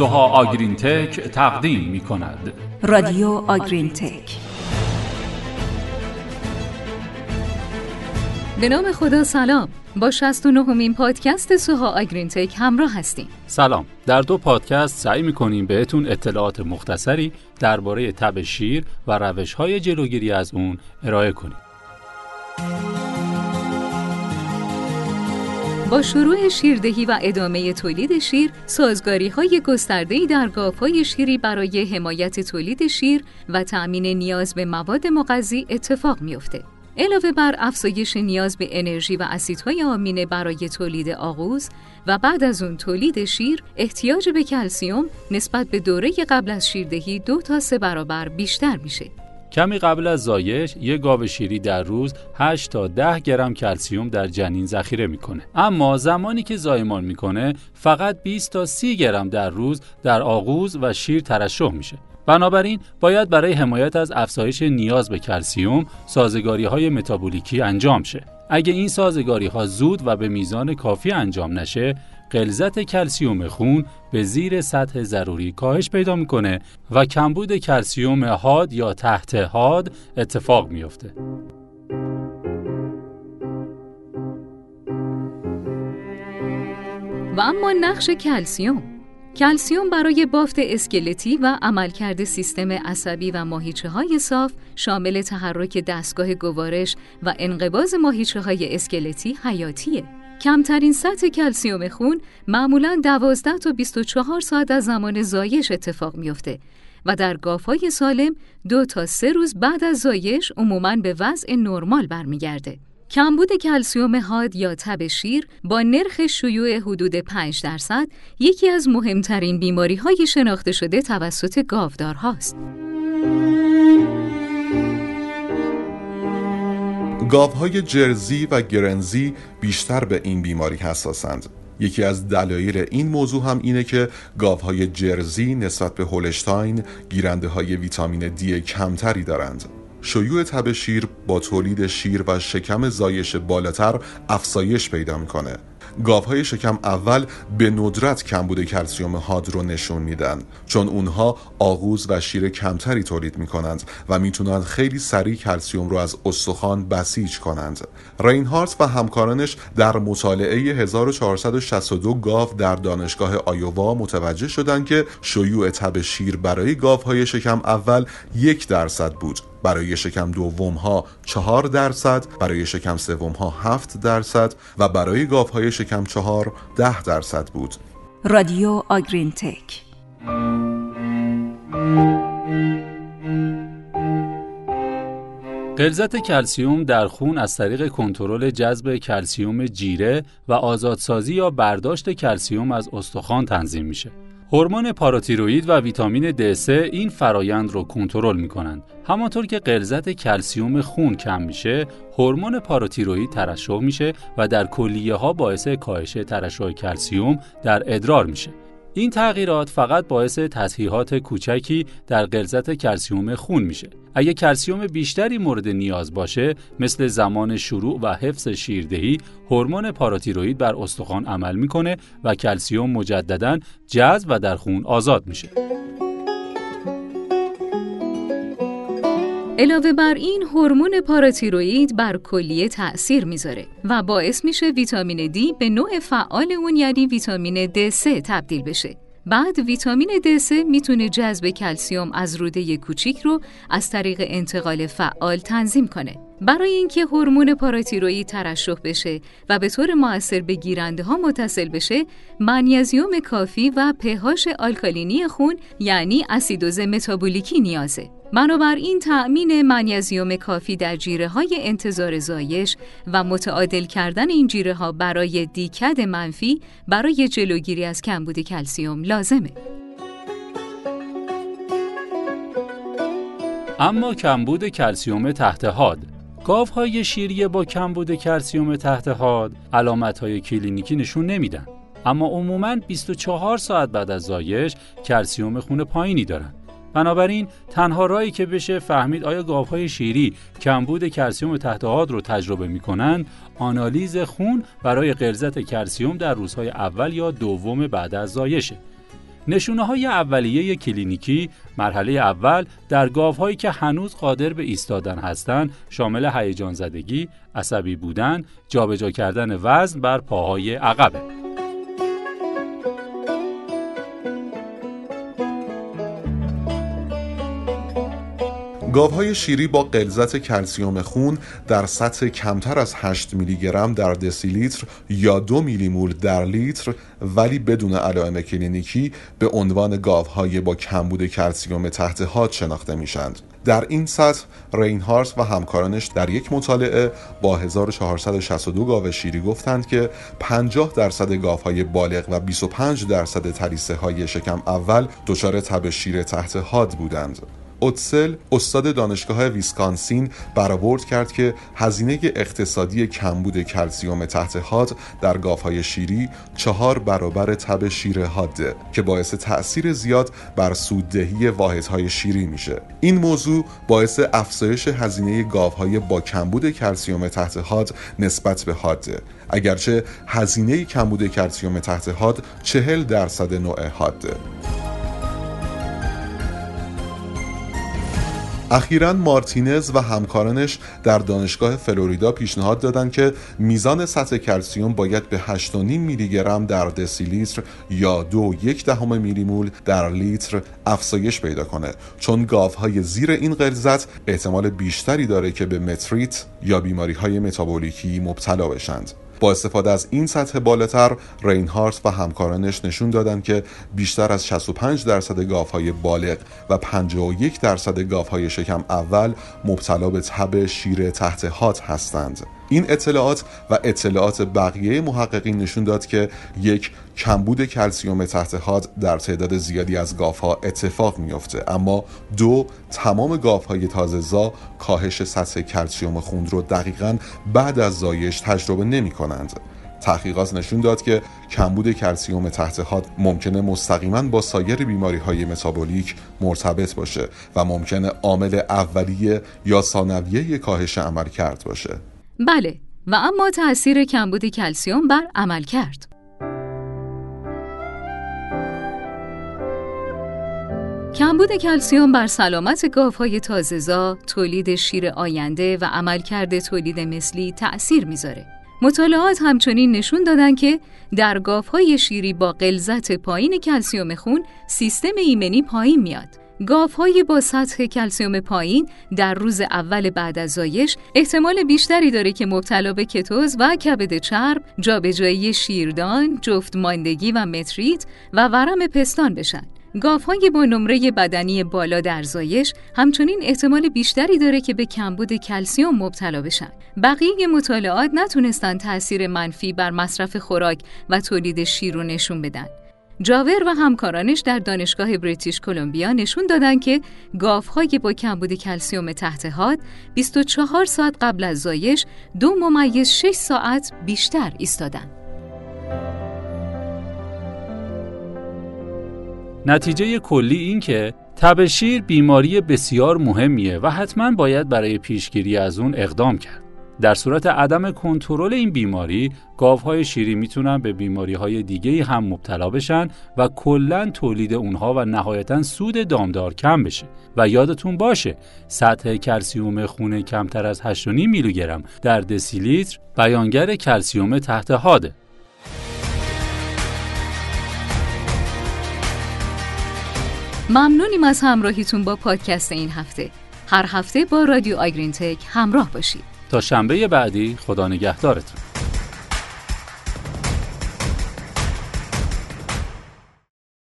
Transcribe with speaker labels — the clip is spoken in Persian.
Speaker 1: سوها آگرین تک تقدیم می کند
Speaker 2: رادیو آگرین تک
Speaker 3: به نام خدا سلام. با 69 همین پادکست سوها آگرین تک همراه هستیم.
Speaker 1: سلام. در دو پادکست سعی می کنیم بهتون اطلاعات مختصری درباره تب شیر و روش های جلوگیری از اون ارائه کنیم.
Speaker 3: با شروع شیردهی و ادامه تولید شیر، سازگاری های گسترده در گاف های شیری برای حمایت تولید شیر و تأمین نیاز به مواد مغذی اتفاق میافته. علاوه بر افزایش نیاز به انرژی و اسیدهای آمینه برای تولید آغوز و بعد از اون تولید شیر احتیاج به کلسیوم نسبت به دوره قبل از شیردهی دو تا سه برابر بیشتر میشه.
Speaker 1: کمی قبل از زایش یک گاو شیری در روز 8 تا 10 گرم کلسیوم در جنین ذخیره می‌کنه. اما زمانی که زایمان می‌کنه فقط 20 تا 30 گرم در روز در آغوز و شیر ترشح میشه. بنابراین باید برای حمایت از افزایش نیاز به کلسیوم سازگاری های متابولیکی انجام شه. اگه این سازگاری ها زود و به میزان کافی انجام نشه غلظت کلسیوم خون به زیر سطح ضروری کاهش پیدا می‌کنه و کمبود کلسیوم حاد یا تحت حاد اتفاق میافته.
Speaker 3: و اما نقش کلسیوم کلسیوم برای بافت اسکلتی و عملکرد سیستم عصبی و ماهیچه های صاف شامل تحرک دستگاه گوارش و انقباز ماهیچه های اسکلتی حیاتیه. کمترین سطح کلسیوم خون معمولا 12 تا 24 ساعت از زمان زایش اتفاق میافته و در گافای سالم دو تا سه روز بعد از زایش عموماً به وضع نرمال برمیگرده. کمبود کلسیوم حاد یا تب شیر با نرخ شیوع حدود 5 درصد یکی از مهمترین بیماری های شناخته شده توسط گاودارهاست.
Speaker 4: گاوهای جرزی و گرنزی بیشتر به این بیماری حساسند. یکی از دلایل این موضوع هم اینه که گاوهای جرزی نسبت به هولشتاین گیرنده های ویتامین دی کمتری دارند. شیوع تب شیر با تولید شیر و شکم زایش بالاتر افزایش پیدا می‌کنه. گاوهای شکم اول به ندرت کمبود کلسیوم هاد رو نشون میدن. چون اونها آغوز و شیر کمتری تولید می‌کنند و می‌تونند خیلی سریع کلسیوم رو از استخوان بسیج کنند. رینهارت و همکارانش در مطالعه 1462 گاو در دانشگاه آیووا متوجه شدند که شیوع تب شیر برای گاوهای شکم اول یک درصد بود. برای شکم دوم ها چهار درصد برای شکم سوم ها هفت درصد و برای گاف های شکم چهار ده درصد بود
Speaker 2: رادیو آگرین تک
Speaker 1: غلظت کلسیوم در خون از طریق کنترل جذب کلسیوم جیره و آزادسازی یا برداشت کلسیوم از استخوان تنظیم میشه. هورمون پاراتیروئید و ویتامین D3 این فرایند رو کنترل می‌کنند. همانطور که غلظت کلسیوم خون کم میشه، هورمون پاراتیروئید ترشح میشه و در کلیه ها باعث کاهش ترشح کلسیوم در ادرار میشه. این تغییرات فقط باعث تصحیحات کوچکی در غلظت کلسیوم خون میشه. اگه کلسیوم بیشتری مورد نیاز باشه، مثل زمان شروع و حفظ شیردهی، هورمون پاراتیروئید بر استخوان عمل می‌کنه و کلسیوم مجددا جذب و در خون آزاد میشه.
Speaker 3: علاوه بر این هورمون پاراتیروئید بر کلیه تأثیر می‌ذاره و باعث میشه ویتامین دی به نوع فعال اون یعنی ویتامین D3 تبدیل بشه. بعد ویتامین D3 می‌تونه جذب کلسیوم از روده کوچیک رو از طریق انتقال فعال تنظیم کنه. برای اینکه هورمون پاراتیروئید ترشح بشه و به طور موثر به گیرنده ها متصل بشه، منیزیوم کافی و پهاش آلکالینی خون یعنی اسیدوز متابولیکی نیازه. بنابراین تأمین منیزیوم کافی در جیره های انتظار زایش و متعادل کردن این جیره ها برای دیکد منفی برای جلوگیری از کمبود کلسیوم لازمه.
Speaker 1: اما کمبود کلسیوم تحت حاد گاوهای شیری با کمبود کلسیوم تحت حاد علامتهای کلینیکی نشون نمیدن. اما عموماً 24 ساعت بعد از زایش کلسیوم خون پایینی دارند. بنابراین تنها راهی که بشه فهمید آیا گاوهای شیری کمبود کلسیوم تحت حاد رو تجربه می‌کنن؟ آنالیز خون برای غلظت کلسیوم در روزهای اول یا دوم بعد از زایشه. نشونه های اولیه کلینیکی مرحله اول در گاوهایی که هنوز قادر به ایستادن هستند شامل هیجان زدگی، عصبی بودن، جابجا کردن وزن بر پاهای عقبه.
Speaker 4: گاوهای شیری با غلظت کلسیوم خون در سطح کمتر از 8 میلی گرم در دسیلیتر یا 2 میلی مول در لیتر ولی بدون علائم کلینیکی به عنوان گاوهای با کمبود کلسیوم تحت حاد شناخته میشند. در این سطح رینهارت و همکارانش در یک مطالعه با 1462 گاو شیری گفتند که 50 درصد گاوهای بالغ و 25 درصد تلیسه های شکم اول دچار تب شیر تحت حاد بودند. اوتسل استاد دانشگاه ویسکانسین برآورد کرد که هزینه اقتصادی کمبود کلسیوم تحت حاد در گاوهای شیری چهار برابر تب شیر حاده که باعث تأثیر زیاد بر سوددهی واحدهای شیری میشه. این موضوع باعث افزایش هزینه گاوهای با کمبود کلسیوم تحت حاد نسبت به حاده. اگرچه هزینه کمبود کلسیوم تحت حاد چهل درصد نوع حاده. اخیرا مارتینز و همکارانش در دانشگاه فلوریدا پیشنهاد دادند که میزان سطح کلسیوم باید به 8.5 میلی گرم در دسیلیتر یا دو یک دهم میلی مول در لیتر افزایش پیدا کنه. چون گاوهای زیر این غلظت احتمال بیشتری داره که به متریت یا بیماری های متابولیکی مبتلا بشند. با استفاده از این سطح بالاتر رینهارت و همکارانش نشون دادند که بیشتر از 65 درصد گاوهای بالغ و 51 درصد گاوهای شکم اول مبتلا به تب شیر تحت هات هستند. این اطلاعات و اطلاعات بقیه محققین نشون داد که یک کمبود کلسیوم تحت حاد در تعداد زیادی از گاوها اتفاق میافته. اما دو تمام گاوهای تازه کاهش سطح کلسیوم خون رو دقیقا بعد از زایش تجربه نمی کنند تحقیقات نشون داد که کمبود کلسیوم تحت حاد ممکنه مستقیما با سایر بیماری های متابولیک مرتبط باشه و ممکنه عامل اولیه یا ثانویه کاهش عمل کرد باشه.
Speaker 3: بله و اما تاثیر کمبود کلسیوم بر عمل کرد کمبود کلسیوم بر سلامت گاوهای تازهزا، تولید شیر آینده و عملکرد تولید مثلی تأثیر می‌ذاره. مطالعات همچنین نشون دادن که در گاوهای شیری با غلظت پایین کلسیوم خون سیستم ایمنی پایین میاد. گاوهای با سطح کلسیوم پایین در روز اول بعد از زایش احتمال بیشتری داره که مبتلا به کتوز و کبد چرب، جابجایی شیردان، جفت ماندگی و متریت و ورم پستان بشن. گاوهای با نمره بدنی بالا در زایش همچنین احتمال بیشتری داره که به کمبود کلسیوم مبتلا بشن. بقیه مطالعات نتونستن تاثیر منفی بر مصرف خوراک و تولید شیر رو نشون بدن. جاور و همکارانش در دانشگاه بریتیش کلمبیا نشون دادن که گاوهای با کمبود کلسیوم تحت حاد 24 ساعت قبل از زایش دو ممیز 6 ساعت بیشتر ایستادن.
Speaker 1: نتیجه کلی این که تب شیر بیماری بسیار مهمیه و حتما باید برای پیشگیری از اون اقدام کرد. در صورت عدم کنترل این بیماری گاوهای شیری می‌تونن به بیماری های دیگه هم مبتلا بشن و کلا تولید اونها و نهایتا سود دامدار کم بشه. و یادتون باشه سطح کلسیوم خون کمتر از 8.5 میلیگرم در دسیلیتر بیانگر کلسیوم تحت حاده.
Speaker 3: ممنونیم از همراهیتون با پادکست این هفته. هر هفته با رادیو آگرین تک همراه باشید.
Speaker 1: تا شنبه بعدی خدا نگهدارتون.